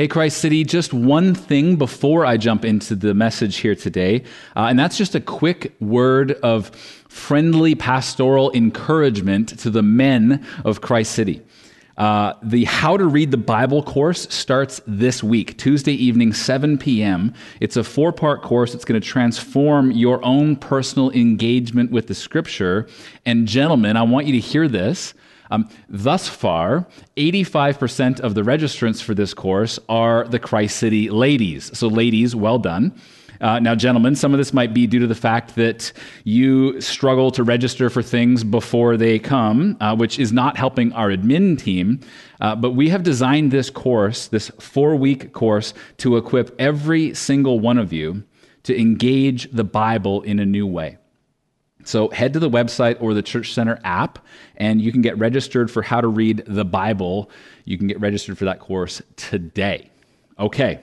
Hey, Christ City, just one thing before I jump into the message here today, uh, and that's just a quick word of friendly pastoral encouragement to the men of Christ City. Uh, the How to Read the Bible course starts this week, Tuesday evening, 7 p.m. It's a four part course. It's going to transform your own personal engagement with the scripture. And, gentlemen, I want you to hear this. Um, thus far, 85% of the registrants for this course are the Christ City ladies. So, ladies, well done. Uh, now, gentlemen, some of this might be due to the fact that you struggle to register for things before they come, uh, which is not helping our admin team. Uh, but we have designed this course, this four week course, to equip every single one of you to engage the Bible in a new way. So head to the website or the Church Center app, and you can get registered for how to read the Bible. You can get registered for that course today. Okay,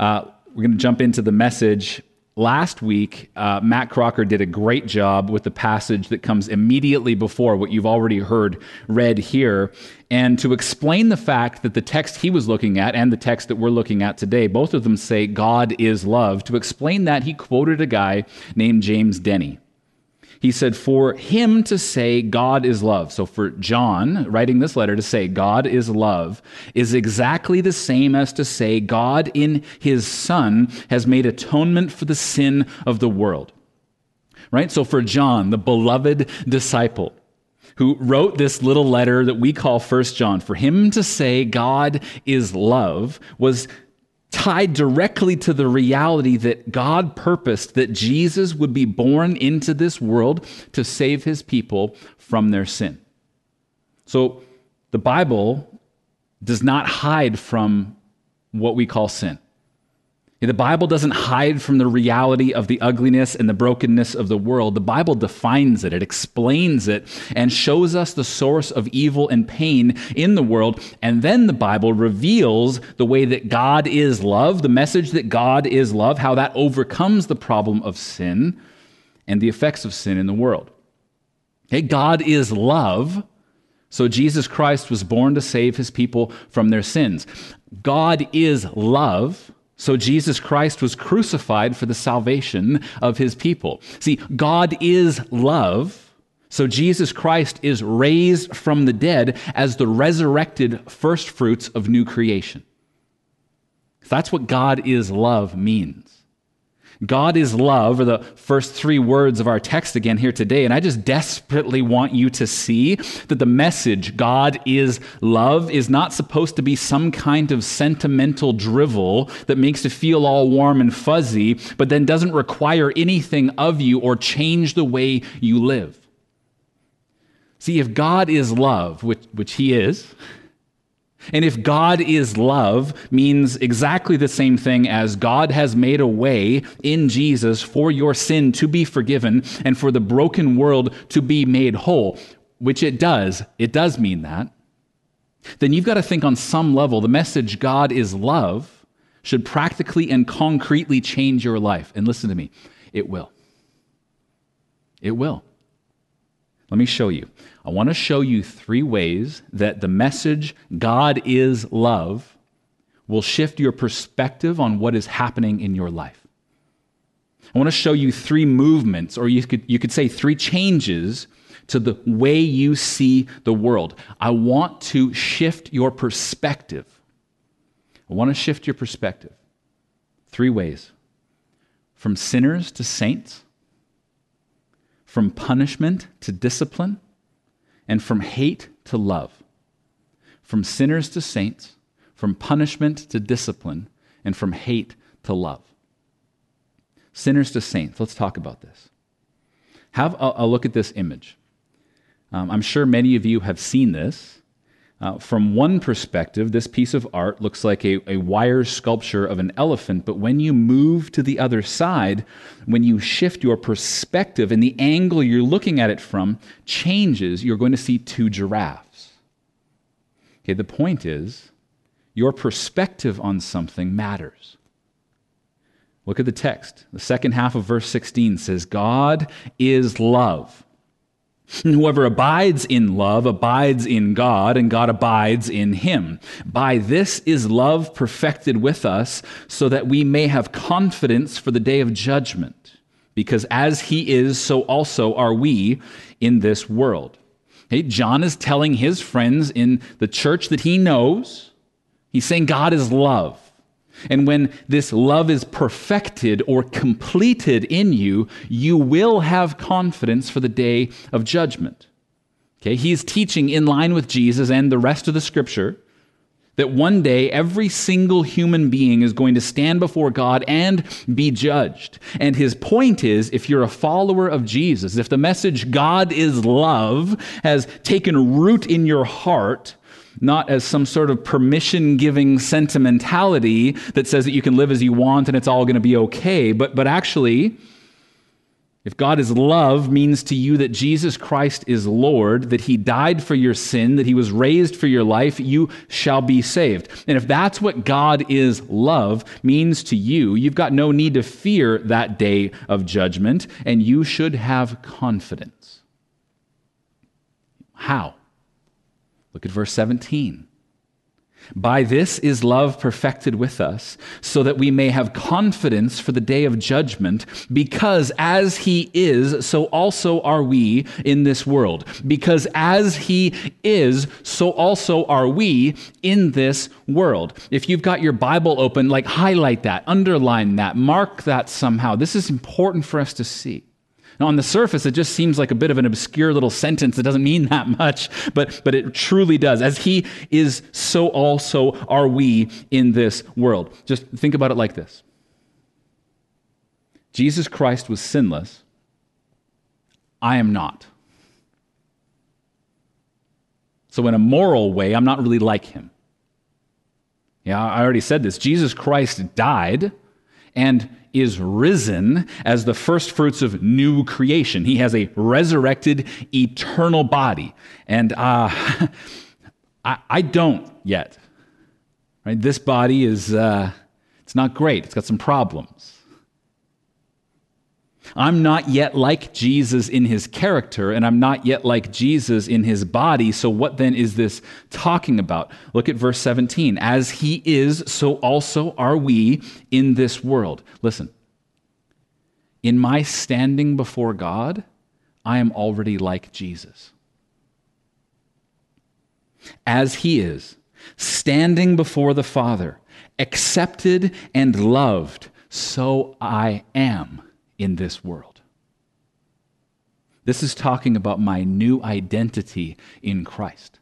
uh, we're going to jump into the message. Last week, uh, Matt Crocker did a great job with the passage that comes immediately before what you've already heard read here. And to explain the fact that the text he was looking at and the text that we're looking at today, both of them say God is love. To explain that, he quoted a guy named James Denney. He said, For him to say God is love, so for John writing this letter to say God is love, is exactly the same as to say God in his Son has made atonement for the sin of the world. Right? So for John, the beloved disciple, who wrote this little letter that we call First John, for him to say God is love was tied directly to the reality that God purposed that Jesus would be born into this world to save his people from their sin. So the Bible does not hide from what we call sin. The Bible doesn't hide from the reality of the ugliness and the brokenness of the world. The Bible defines it, it explains it, and shows us the source of evil and pain in the world. And then the Bible reveals the way that God is love, the message that God is love, how that overcomes the problem of sin and the effects of sin in the world. Okay, God is love. So Jesus Christ was born to save his people from their sins. God is love. So Jesus Christ was crucified for the salvation of his people. See, God is love. So Jesus Christ is raised from the dead as the resurrected first fruits of new creation. That's what God is love means. God is love are the first three words of our text again here today. And I just desperately want you to see that the message, God is love, is not supposed to be some kind of sentimental drivel that makes you feel all warm and fuzzy, but then doesn't require anything of you or change the way you live. See, if God is love, which, which He is, and if God is love means exactly the same thing as God has made a way in Jesus for your sin to be forgiven and for the broken world to be made whole, which it does, it does mean that, then you've got to think on some level the message God is love should practically and concretely change your life. And listen to me, it will. It will. Let me show you. I want to show you three ways that the message, God is love, will shift your perspective on what is happening in your life. I want to show you three movements, or you could, you could say three changes to the way you see the world. I want to shift your perspective. I want to shift your perspective. Three ways from sinners to saints from punishment to discipline, and from hate to love, from sinners to saints, from punishment to discipline, and from hate to love. Sinners to saints. Let's talk about this. Have a, a look at this image. Um, I'm sure many of you have seen this. Uh, from one perspective, this piece of art looks like a, a wire sculpture of an elephant, but when you move to the other side, when you shift your perspective and the angle you're looking at it from changes, you're going to see two giraffes. Okay, the point is, your perspective on something matters. Look at the text. The second half of verse 16 says, God is love. Whoever abides in love abides in God, and God abides in him. By this is love perfected with us, so that we may have confidence for the day of judgment. Because as he is, so also are we in this world. Okay, John is telling his friends in the church that he knows, he's saying God is love. And when this love is perfected or completed in you, you will have confidence for the day of judgment. Okay, he's teaching in line with Jesus and the rest of the scripture that one day every single human being is going to stand before God and be judged. And his point is if you're a follower of Jesus, if the message God is love has taken root in your heart, not as some sort of permission giving sentimentality that says that you can live as you want and it's all going to be okay, but, but actually, if God is love means to you that Jesus Christ is Lord, that he died for your sin, that he was raised for your life, you shall be saved. And if that's what God is love means to you, you've got no need to fear that day of judgment, and you should have confidence. How? Look at verse 17. By this is love perfected with us, so that we may have confidence for the day of judgment, because as he is, so also are we in this world. Because as he is, so also are we in this world. If you've got your Bible open, like highlight that, underline that, mark that somehow. This is important for us to see. Now, on the surface, it just seems like a bit of an obscure little sentence that doesn't mean that much, but, but it truly does. As He is, so also are we in this world. Just think about it like this Jesus Christ was sinless. I am not. So, in a moral way, I'm not really like him. Yeah, I already said this. Jesus Christ died, and is risen as the first fruits of new creation. He has a resurrected, eternal body. And uh, I, I, don't yet. Right? This body is uh, it's not great. It's got some problems. I'm not yet like Jesus in his character, and I'm not yet like Jesus in his body. So, what then is this talking about? Look at verse 17. As he is, so also are we in this world. Listen, in my standing before God, I am already like Jesus. As he is, standing before the Father, accepted and loved, so I am in this world. This is talking about my new identity in Christ.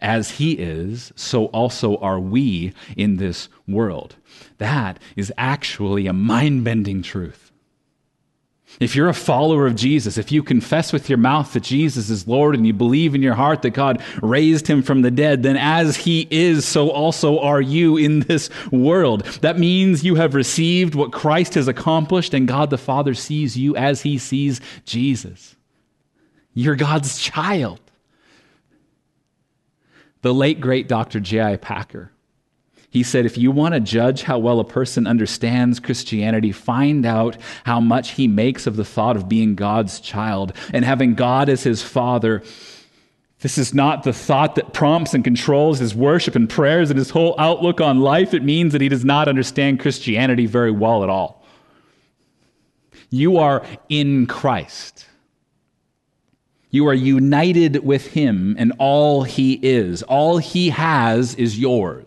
As he is, so also are we in this world. That is actually a mind bending truth. If you're a follower of Jesus, if you confess with your mouth that Jesus is Lord and you believe in your heart that God raised him from the dead, then as he is, so also are you in this world. That means you have received what Christ has accomplished and God the Father sees you as he sees Jesus. You're God's child. The late, great Dr. J.I. Packer he said, if you want to judge how well a person understands Christianity, find out how much he makes of the thought of being God's child and having God as his father. This is not the thought that prompts and controls his worship and prayers and his whole outlook on life. It means that he does not understand Christianity very well at all. You are in Christ. You are united with him and all he is. All he has is yours.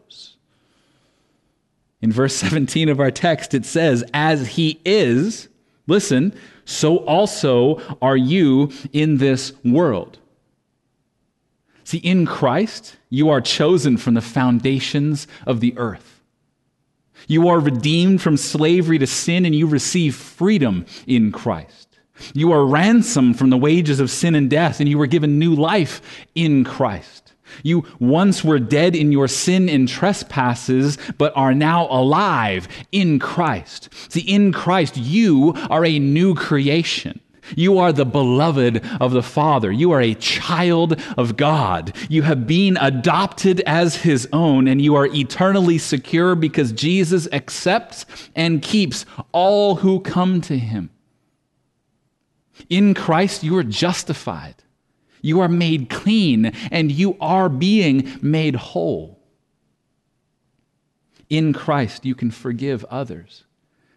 In verse 17 of our text, it says, As he is, listen, so also are you in this world. See, in Christ, you are chosen from the foundations of the earth. You are redeemed from slavery to sin and you receive freedom in Christ. You are ransomed from the wages of sin and death and you were given new life in Christ. You once were dead in your sin and trespasses, but are now alive in Christ. See, in Christ, you are a new creation. You are the beloved of the Father. You are a child of God. You have been adopted as His own, and you are eternally secure because Jesus accepts and keeps all who come to Him. In Christ, you are justified. You are made clean and you are being made whole. In Christ, you can forgive others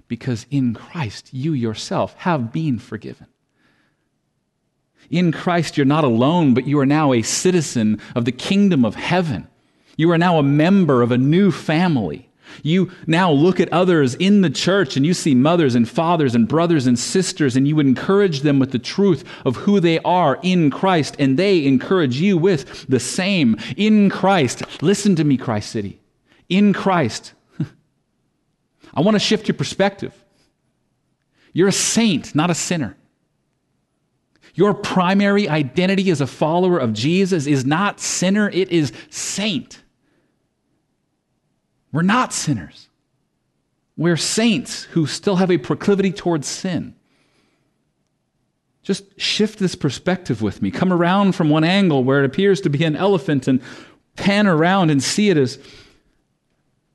because in Christ, you yourself have been forgiven. In Christ, you're not alone, but you are now a citizen of the kingdom of heaven. You are now a member of a new family. You now look at others in the church and you see mothers and fathers and brothers and sisters, and you encourage them with the truth of who they are in Christ, and they encourage you with the same. In Christ, listen to me, Christ City. In Christ, I want to shift your perspective. You're a saint, not a sinner. Your primary identity as a follower of Jesus is not sinner, it is saint. We're not sinners. We're saints who still have a proclivity towards sin. Just shift this perspective with me. Come around from one angle where it appears to be an elephant and pan around and see it as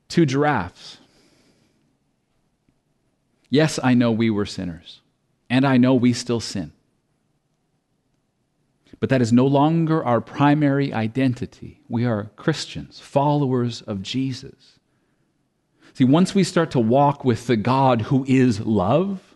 two giraffes. Yes, I know we were sinners, and I know we still sin. But that is no longer our primary identity. We are Christians, followers of Jesus. See, once we start to walk with the God who is love,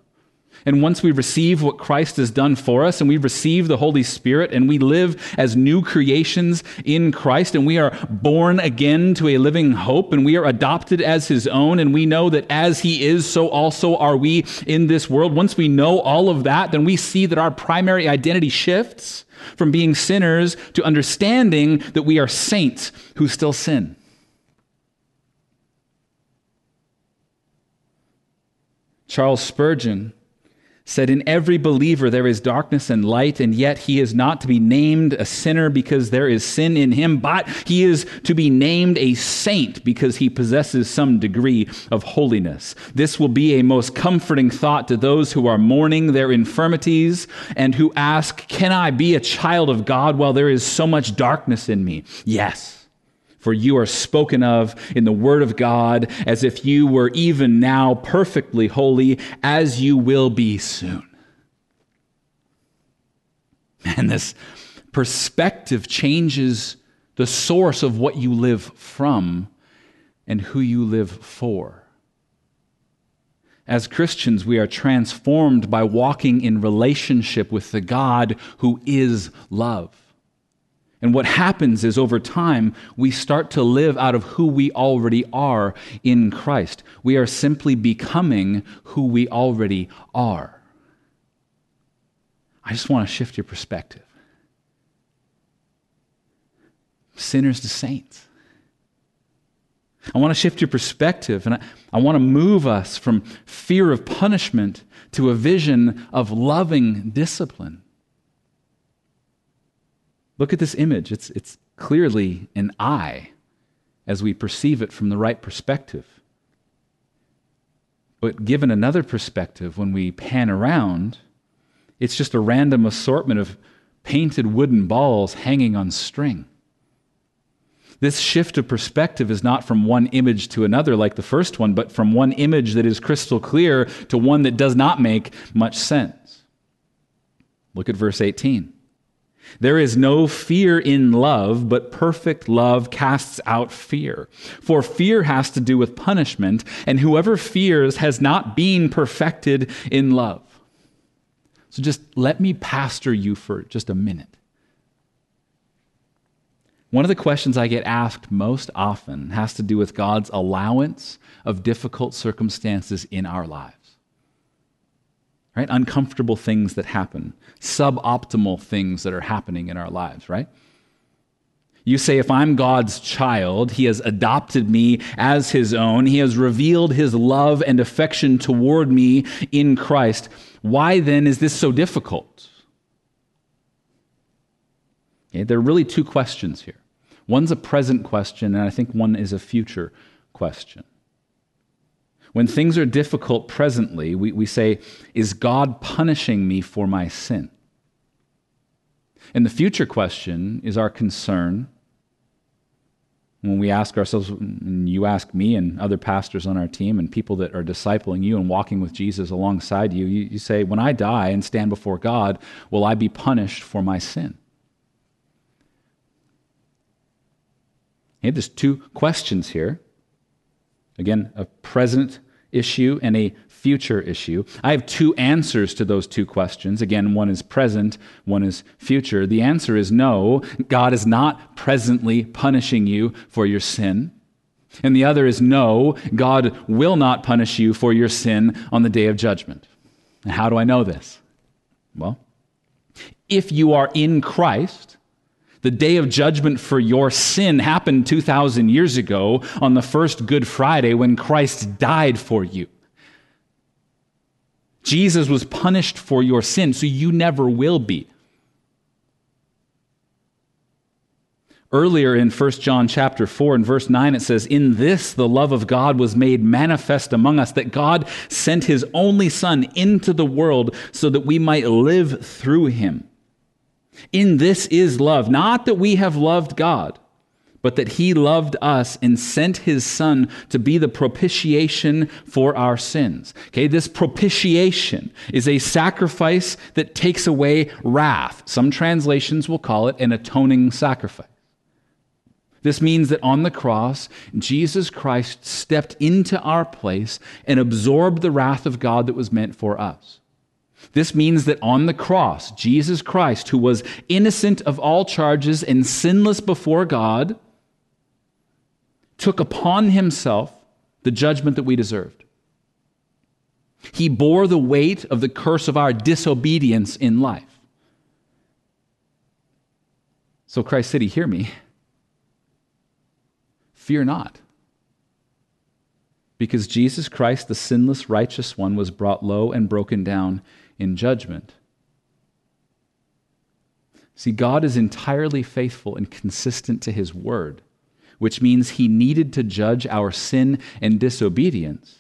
and once we receive what Christ has done for us and we receive the Holy Spirit and we live as new creations in Christ and we are born again to a living hope and we are adopted as His own and we know that as He is, so also are we in this world. Once we know all of that, then we see that our primary identity shifts from being sinners to understanding that we are saints who still sin. Charles Spurgeon said, In every believer there is darkness and light, and yet he is not to be named a sinner because there is sin in him, but he is to be named a saint because he possesses some degree of holiness. This will be a most comforting thought to those who are mourning their infirmities and who ask, Can I be a child of God while there is so much darkness in me? Yes for you are spoken of in the Word of God as if you were even now perfectly holy, as you will be soon. And this perspective changes the source of what you live from and who you live for. As Christians, we are transformed by walking in relationship with the God who is love. And what happens is over time, we start to live out of who we already are in Christ. We are simply becoming who we already are. I just want to shift your perspective. Sinners to saints. I want to shift your perspective and I, I want to move us from fear of punishment to a vision of loving discipline. Look at this image. It's, it's clearly an eye as we perceive it from the right perspective. But given another perspective, when we pan around, it's just a random assortment of painted wooden balls hanging on string. This shift of perspective is not from one image to another like the first one, but from one image that is crystal clear to one that does not make much sense. Look at verse 18. There is no fear in love, but perfect love casts out fear. For fear has to do with punishment, and whoever fears has not been perfected in love. So just let me pastor you for just a minute. One of the questions I get asked most often has to do with God's allowance of difficult circumstances in our lives right? Uncomfortable things that happen, suboptimal things that are happening in our lives, right? You say, if I'm God's child, He has adopted me as His own, He has revealed His love and affection toward me in Christ. Why then is this so difficult? Okay, there are really two questions here. One's a present question, and I think one is a future question. When things are difficult presently, we, we say, Is God punishing me for my sin? And the future question is our concern When we ask ourselves, and you ask me and other pastors on our team and people that are discipling you and walking with Jesus alongside you, you, you say, When I die and stand before God, will I be punished for my sin? Okay, there's two questions here. Again, a present issue and a future issue. I have two answers to those two questions. Again, one is present, one is future. The answer is no, God is not presently punishing you for your sin. And the other is no, God will not punish you for your sin on the day of judgment. And how do I know this? Well, if you are in Christ, the day of judgment for your sin happened 2,000 years ago on the first Good Friday when Christ died for you. Jesus was punished for your sin, so you never will be. Earlier in 1 John chapter 4 and verse 9 it says in this the love of God was made manifest among us that God sent his only son into the world so that we might live through him. In this is love, not that we have loved God, but that he loved us and sent his son to be the propitiation for our sins. Okay, this propitiation is a sacrifice that takes away wrath. Some translations will call it an atoning sacrifice. This means that on the cross, Jesus Christ stepped into our place and absorbed the wrath of God that was meant for us. This means that on the cross, Jesus Christ, who was innocent of all charges and sinless before God, took upon himself the judgment that we deserved. He bore the weight of the curse of our disobedience in life. So, Christ City, hear me. Fear not. Because Jesus Christ, the sinless, righteous one, was brought low and broken down in judgment. See, God is entirely faithful and consistent to his word which means he needed to judge our sin and disobedience.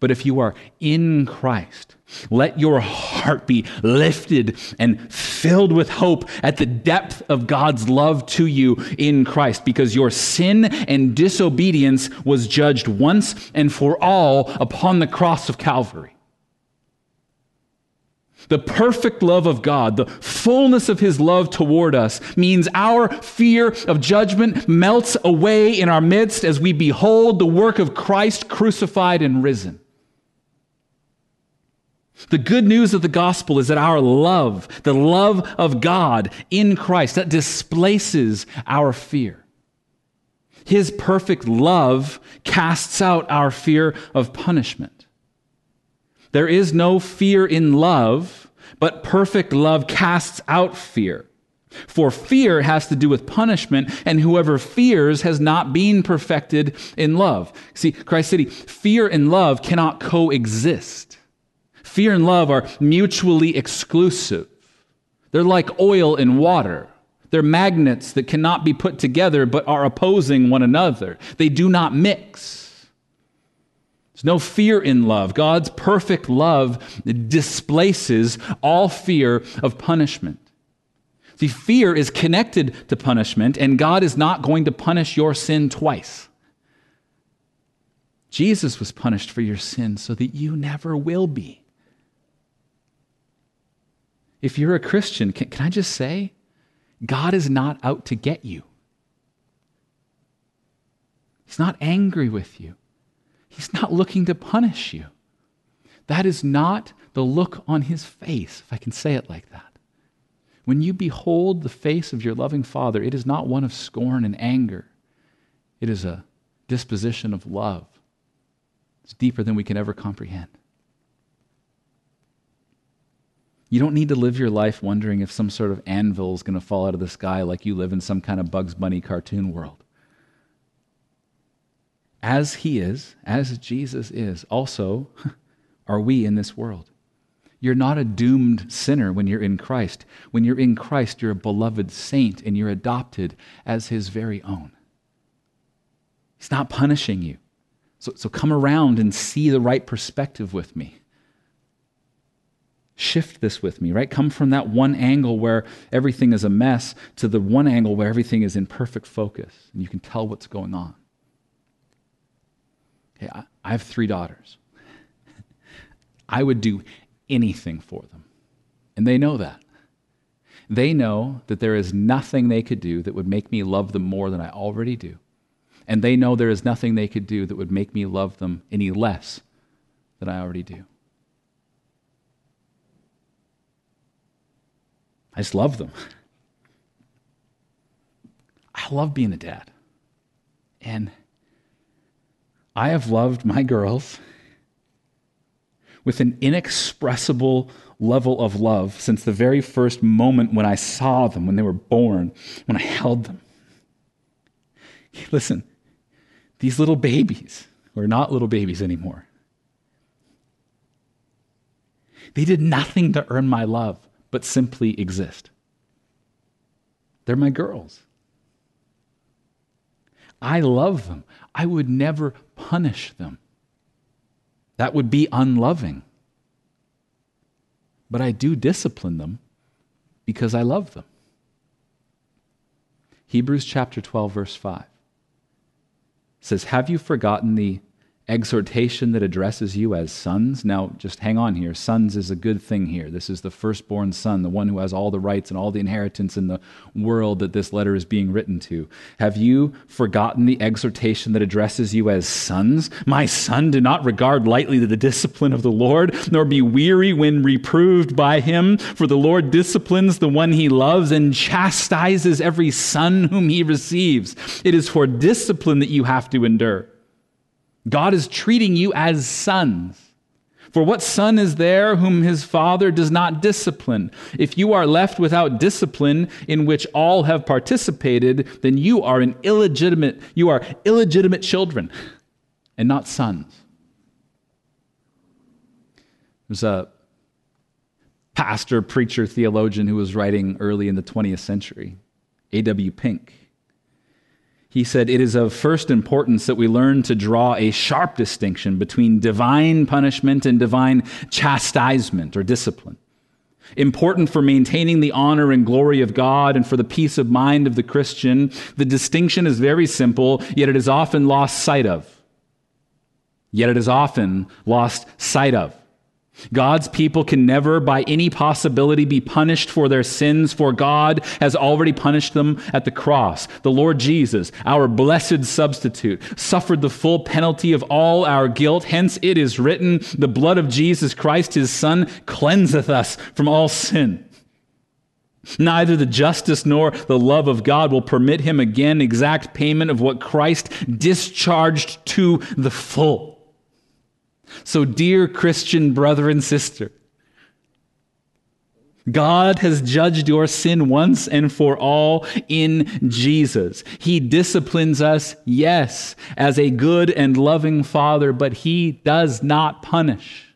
But if you are in Christ, let your heart be lifted and filled with hope at the depth of God's love to you in Christ, because your sin and disobedience was judged once and for all upon the cross of Calvary. The perfect love of God, the fullness of His love toward us, means our fear of judgment melts away in our midst as we behold the work of Christ crucified and risen. The good news of the gospel is that our love, the love of God in Christ, that displaces our fear. His perfect love casts out our fear of punishment. There is no fear in love, but perfect love casts out fear. For fear has to do with punishment, and whoever fears has not been perfected in love. See, Christ City, fear and love cannot coexist. Fear and love are mutually exclusive. They're like oil and water. They're magnets that cannot be put together but are opposing one another. They do not mix. There's no fear in love. God's perfect love displaces all fear of punishment. See, fear is connected to punishment, and God is not going to punish your sin twice. Jesus was punished for your sin so that you never will be. If you're a Christian, can, can I just say, God is not out to get you. He's not angry with you. He's not looking to punish you. That is not the look on his face, if I can say it like that. When you behold the face of your loving Father, it is not one of scorn and anger, it is a disposition of love. It's deeper than we can ever comprehend. You don't need to live your life wondering if some sort of anvil is going to fall out of the sky like you live in some kind of Bugs Bunny cartoon world as he is, as Jesus is, also are we in this world. You're not a doomed sinner when you're in Christ. When you're in Christ, you're a beloved saint and you're adopted as his very own. He's not punishing you. So, so come around and see the right perspective with me. Shift this with me, right? Come from that one angle where everything is a mess to the one angle where everything is in perfect focus and you can tell what's going on. I, I have three daughters. I would do anything for them. And they know that. They know that there is nothing they could do that would make me love them more than I already do. And they know there is nothing they could do that would make me love them any less than I already do. I just love them. I love being a dad. And I have loved my girls with an inexpressible level of love since the very first moment when I saw them, when they were born, when I held them. Listen, these little babies were not little babies anymore. They did nothing to earn my love but simply exist. They're my girls. I love them. I would never punish them. That would be unloving. But I do discipline them because I love them. Hebrews chapter 12, verse 5 says, Have you forgotten the exhortation that addresses you as sons. Now, just hang on here. Sons is a good thing here. This is the firstborn son, the one who has all the rights and all the inheritance in the world that this letter is being written to. Have you forgotten the exhortation that addresses you as sons? My son, do not regard lightly the discipline of the Lord, nor be weary when reproved by him, for the Lord disciplines the one he loves and chastises every son whom he receives. It is for discipline that you have to endure. God is treating you as sons. For what son is there whom his father does not discipline? If you are left without discipline in which all have participated, then you are an illegitimate, you are illegitimate children and not sons. There's a pastor, preacher, theologian who was writing early in the 20th century, A.W. Pink. He said, It is of first importance that we learn to draw a sharp distinction between divine punishment and divine chastisement or discipline. Important for maintaining the honor and glory of God and for the peace of mind of the Christian, the distinction is very simple, yet it is often lost sight of. Yet it is often lost sight of. God's people can never, by any possibility, be punished for their sins, for God has already punished them at the cross. The Lord Jesus, our blessed substitute, suffered the full penalty of all our guilt. Hence it is written, The blood of Jesus Christ, his Son, cleanseth us from all sin. Neither the justice nor the love of God will permit him again exact payment of what Christ discharged to the full. So, dear Christian brother and sister, God has judged your sin once and for all in Jesus. He disciplines us, yes, as a good and loving father, but he does not punish.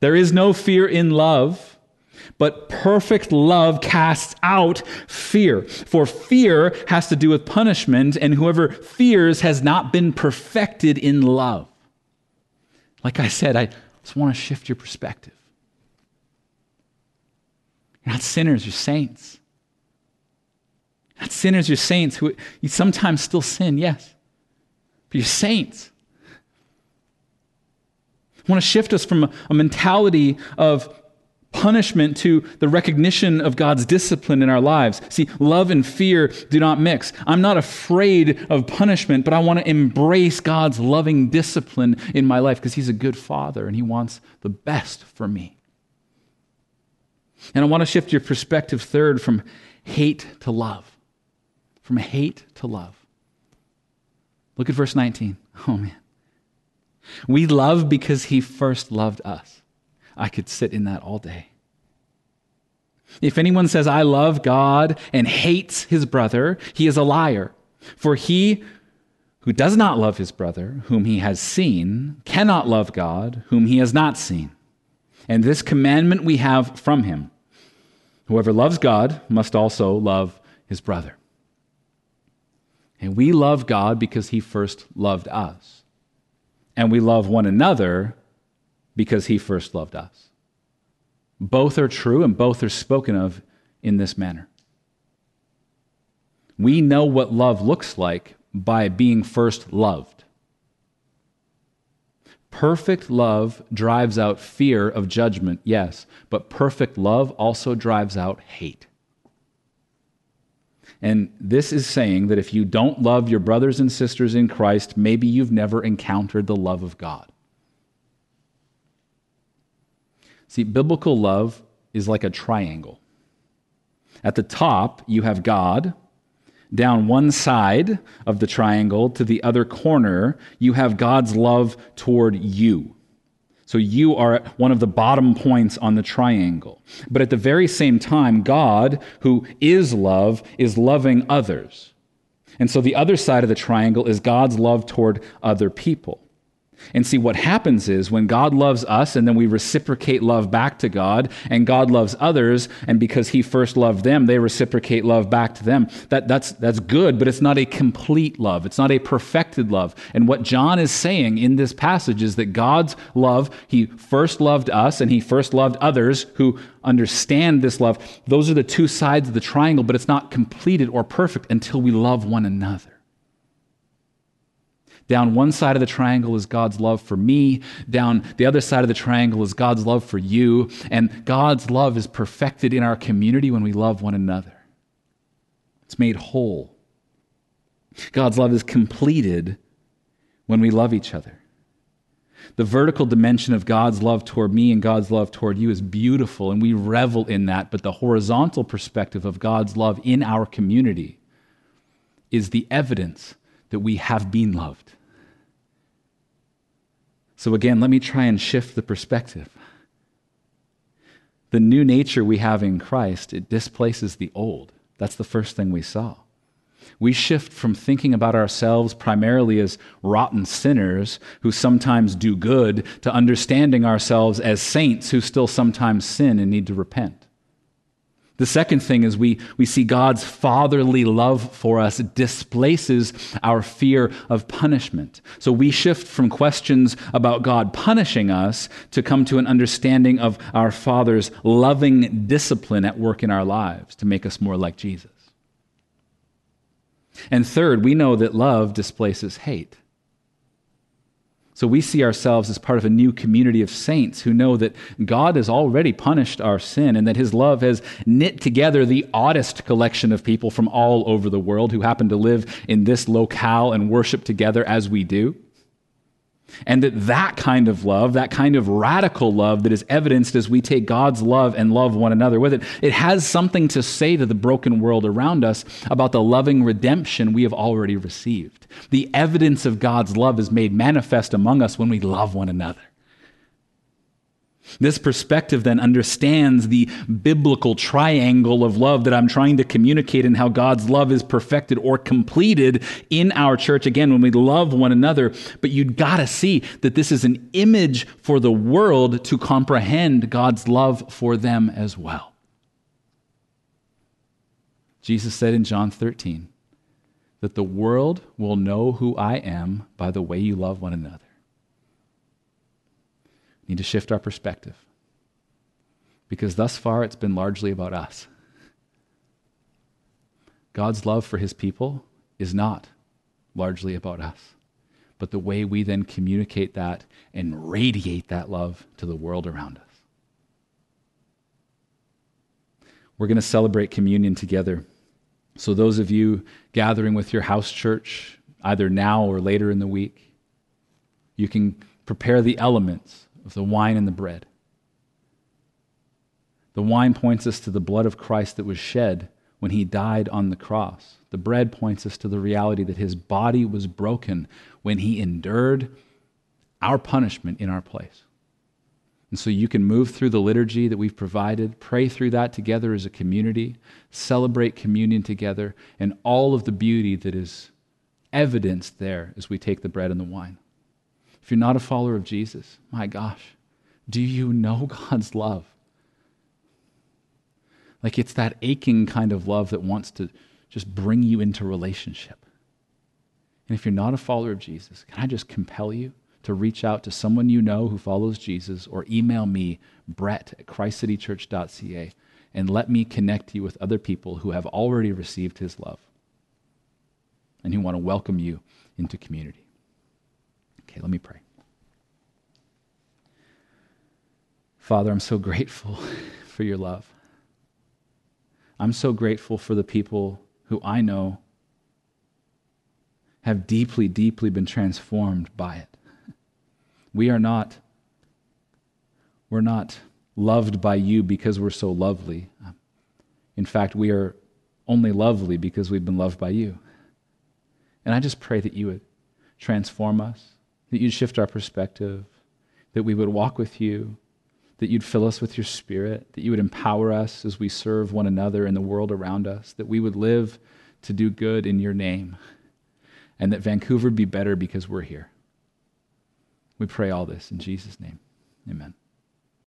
There is no fear in love but perfect love casts out fear. For fear has to do with punishment, and whoever fears has not been perfected in love. Like I said, I just want to shift your perspective. You're not sinners, you're saints. Not sinners, you're saints who you sometimes still sin, yes. But you're saints. I want to shift us from a mentality of punishment to the recognition of God's discipline in our lives. See, love and fear do not mix. I'm not afraid of punishment, but I want to embrace God's loving discipline in my life because He's a good Father and He wants the best for me. And I want to shift your perspective third from hate to love. From hate to love. Look at verse 19. Oh, man. We love because He first loved us. I could sit in that all day. If anyone says, I love God and hates his brother, he is a liar. For he who does not love his brother, whom he has seen, cannot love God, whom he has not seen. And this commandment we have from him whoever loves God must also love his brother. And we love God because he first loved us. And we love one another because he first loved us. Both are true and both are spoken of in this manner. We know what love looks like by being first loved. Perfect love drives out fear of judgment, yes, but perfect love also drives out hate. And this is saying that if you don't love your brothers and sisters in Christ, maybe you've never encountered the love of God. See, biblical love is like a triangle. At the top, you have God. Down one side of the triangle to the other corner, you have God's love toward you. So you are at one of the bottom points on the triangle. But at the very same time, God, who is love, is loving others. And so the other side of the triangle is God's love toward other people. And see, what happens is when God loves us and then we reciprocate love back to God, and God loves others, and because He first loved them, they reciprocate love back to them. That, that's, that's good, but it's not a complete love. It's not a perfected love. And what John is saying in this passage is that God's love, He first loved us and He first loved others who understand this love. Those are the two sides of the triangle, but it's not completed or perfect until we love one another. Down one side of the triangle is God's love for me. Down the other side of the triangle is God's love for you. And God's love is perfected in our community when we love one another. It's made whole. God's love is completed when we love each other. The vertical dimension of God's love toward me and God's love toward you is beautiful, and we revel in that. But the horizontal perspective of God's love in our community is the evidence that we have been loved. So, again, let me try and shift the perspective. The new nature we have in Christ, it displaces the old. That's the first thing we saw. We shift from thinking about ourselves primarily as rotten sinners who sometimes do good to understanding ourselves as saints who still sometimes sin and need to repent. The second thing is we, we see God's fatherly love for us displaces our fear of punishment. So we shift from questions about God punishing us to come to an understanding of our Father's loving discipline at work in our lives to make us more like Jesus. And third, we know that love displaces hate. So we see ourselves as part of a new community of saints who know that God has already punished our sin and that his love has knit together the oddest collection of people from all over the world who happen to live in this locale and worship together as we do. And that that kind of love, that kind of radical love that is evidenced as we take God's love and love one another with it, it has something to say to the broken world around us about the loving redemption we have already received. The evidence of God's love is made manifest among us when we love one another. This perspective then understands the biblical triangle of love that I'm trying to communicate and how God's love is perfected or completed in our church again when we love one another. But you gotta see that this is an image for the world to comprehend God's love for them as well. Jesus said in John 13 that the world will know who I am by the way you love one another need to shift our perspective. Because thus far, it's been largely about us. God's love for his people is not largely about us, but the way we then communicate that and radiate that love to the world around us. We're going to celebrate communion together. So, those of you gathering with your house church, either now or later in the week, you can prepare the elements of the wine and the bread. The wine points us to the blood of Christ that was shed when he died on the cross. The bread points us to the reality that his body was broken when he endured our punishment in our place. And so you can move through the liturgy that we've provided, pray through that together as a community, celebrate communion together, and all of the beauty that is evidenced there as we take the bread and the wine. If you're not a follower of Jesus, my gosh, do you know God's love? Like it's that aching kind of love that wants to just bring you into relationship. And if you're not a follower of Jesus, can I just compel you to reach out to someone you know who follows Jesus or email me, brett at christcitychurch.ca, and let me connect you with other people who have already received his love and who want to welcome you into community. Okay, let me pray. Father, I'm so grateful for your love. I'm so grateful for the people who I know have deeply, deeply been transformed by it. We are not, we're not loved by you because we're so lovely. In fact, we are only lovely because we've been loved by you. And I just pray that you would transform us, that you'd shift our perspective, that we would walk with you, that you'd fill us with your spirit, that you would empower us as we serve one another in the world around us, that we would live to do good in your name, and that Vancouver be better because we're here. We pray all this in Jesus' name. Amen.